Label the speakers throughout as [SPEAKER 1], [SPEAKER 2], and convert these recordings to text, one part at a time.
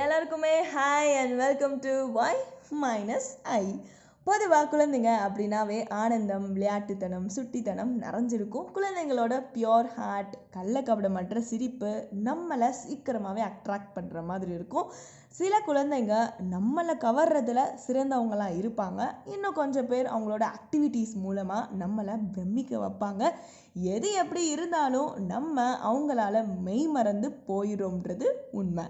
[SPEAKER 1] எல்லாருக்குமே hi and welcome to Y minus I பொதுவாக குழந்தைங்க அப்படின்னாவே ஆனந்தம் விளையாட்டுத்தனம் சுட்டித்தனம் நிறைஞ்சிருக்கும். குழந்தைங்களோட பியோர் ஹார்ட் கள்ளக்கபடமற்ற சிரிப்பு நம்மளை சீக்கிரமாகவே அட்ராக்ட் பண்ணுற மாதிரி இருக்கும். சில குழந்தைங்க நம்மளை கவர்றதுல சிறந்தவங்களாம் இருப்பாங்க. இன்னும் கொஞ்சம் பேர் அவங்களோட ஆக்டிவிட்டீஸ் மூலமாக நம்மளை பிரமிக்க வைப்பாங்க. எது எப்படி இருந்தாலும் நம்ம அவங்களால மெய் மறந்து போயிடும்ன்றது உண்மை.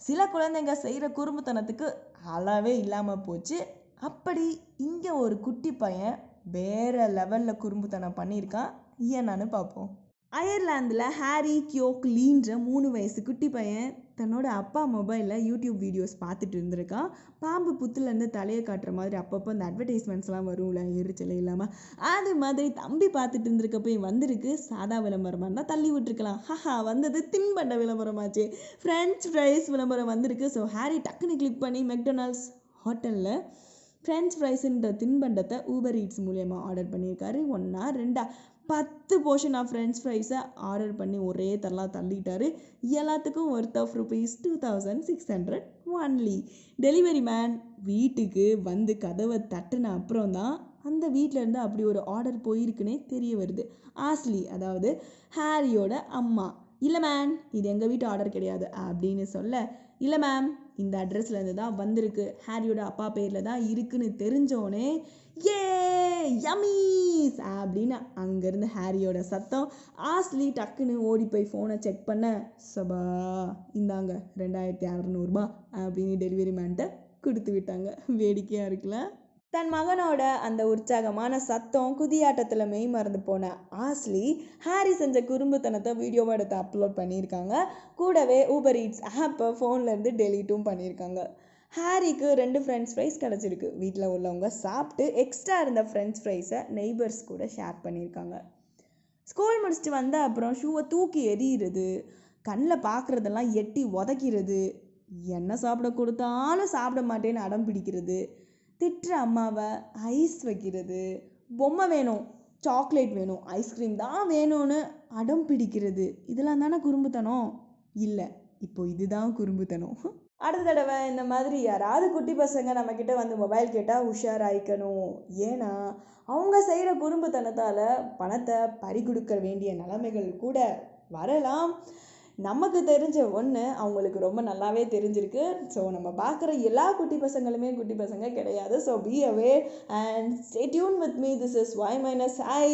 [SPEAKER 1] சில குழந்தைங்க செய்கிற குறும்புத்தனத்துக்கு அளவே இல்லாமல் போச்சு. அப்படி இங்கே ஒரு குட்டி பையன் வேற லெவலில் குறும்புத்தனம் பண்ணியிருக்கான். என்னன்னு பார்ப்போம். அயர்லாந்தில் ஹாரி கியோக் லீன்ற மூணு வயசு குட்டி பையன் தன்னோட அப்பா மொபைலில் யூடியூப் வீடியோஸ் பார்த்துட்டு இருந்திருக்கான் பாம்பு புத்துலேருந்து தலையை காட்டுற மாதிரி அப்பப்போ அந்த அட்வர்டைஸ்மெண்ட்ஸ்லாம் வரும்ல எரிச்சல் இல்லாமல் அது மாதிரி தம்பி பார்த்துட்டு இருந்திருக்கப்போ வந்திருக்கு. சாதா விளம்பரமாக இருந்தால் தள்ளி விட்டுருக்கலாம். ஹஹா வந்தது தின்பண்ட விளம்பரமாச்சு. ஃப்ரெஞ்ச் ஃப்ரைஸ் விளம்பரம் வந்திருக்கு. ஸோ ஹாரி டக்குன்னு கிளிக் பண்ணி மெக்டொனால்ட்ஸ் ஹோட்டலில் ஃப்ரெஞ்ச் ஃப்ரைஸுன்ற தின்பண்டத்தை ஊபர் ஈட்ஸ் மூலயமா ஆர்டர் பண்ணியிருக்காரு. ஒன்றா ரெண்டா பத்து போர்ஷன் ஆஃப் ஃப்ரெஞ்ச் ஃப்ரைஸை ஆர்டர் பண்ணி ஒரே தரலாக தள்ளிட்டாரு. எல்லாத்துக்கும் worth of rupees two thousand six hundred only delivery man வீட்டுக்கு வந்து கதவை தட்டின அப்புறம் தான் அந்த வீட்டிலேருந்து அப்படி ஒரு ஆர்டர் போயிருக்குன்னே தெரிய வருது. ஆஸ்லி அதாவது ஹாரியோட அம்மா. இல்லை மேம் இது எங்கள் வீட்டு ஆர்டர் கிடையாது அப்படின்னு சொல்ல இல்லை மேம் இந்த அட்ரஸ்லேருந்து தான் வந்திருக்கு. ஹாரியோட அப்பா பேரில் தான் இருக்குன்னு தெரிஞ்சோடனே ஏ யமீஸ் அப்படின்னு அங்கேருந்து ஹாரியோட சத்தம் ஆஸ்லி டக்குன்னு ஓடி போய் ஃபோனை செக் பண்ண சபா இந்தாங்க ரெண்டாயிரத்தி அறநூறுபா அப்படின்னு டெலிவரி மேன்ட்ட கொடுத்து விட்டாங்க. வேடிக்கையாக இருக்குல்ல தன் மகனோட அந்த உற்சாகமான சத்தம் குதியாட்டத்தில் மெய் மறந்து போன ஆஸ்லி ஹாரி செஞ்ச குறும்புத்தனத்தை வீடியோவை எடுத்து அப்லோட் பண்ணியிருக்காங்க. கூடவே ஊபர் ஈட்ஸ் ஆப்பை ஃபோன்லேருந்து டெலீட்டும் பண்ணியிருக்காங்க. ஹாரிக்கு ரெண்டு ஃப்ரெண்ட்ஸ் ஃப்ரைஸ் கிடச்சிருக்கு. வீட்டில் உள்ளவங்க சாப்பிட்டு எக்ஸ்ட்ரா இருந்த ஃப்ரெண்ட்ஸ் ஃப்ரைஸை நெய்பர்ஸ் கூட ஷேர் பண்ணியிருக்காங்க. ஸ்கூல் முடிச்சுட்டு வந்த அப்புறம் ஷூவை தூக்கி எறிகிறது கண்ணில் பார்க்குறதெல்லாம் எட்டி உதைக்கிறது என்ன சாப்பிட கொடுத்தாலும் சாப்பிட மாட்டேன்னு அடம் பிடிக்கிறது திட்டுற அம்மாவை ஐஸ் வைக்கிறது. பொம்மை வேணும் சாக்லேட் வேணும் ஐஸ்கிரீம் தான் வேணும்னு அடம் பிடிக்கிறது. இதெல்லாம் தானே குறும்புத்தனம்? இல்லை இப்போ இதுதான் குறும்புத்தனம். அடுத்த தடவை இந்த மாதிரி யாராவது குட்டி பசங்க நம்மக்கிட்ட வந்து மொபைல் கேட்டால் உஷாராயிக்கணும். ஏன்னா அவங்க செய்கிற குறும்புத்தனத்தால் பணத்தை பறி கொடுக்க வேண்டிய நிலைமைகள் கூட வரலாம். நமக்கு தெரிஞ்ச ஒன்று அவங்களுக்கு ரொம்ப நல்லாவே தெரிஞ்சிருக்கு. ஸோ நம்ம பார்க்குற எல்லா குட்டி பசங்களுமே குட்டி பசங்க கிடையாது. So be away and stay tuned with me this is Y minus I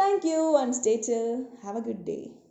[SPEAKER 1] thank you and stay chill have a good day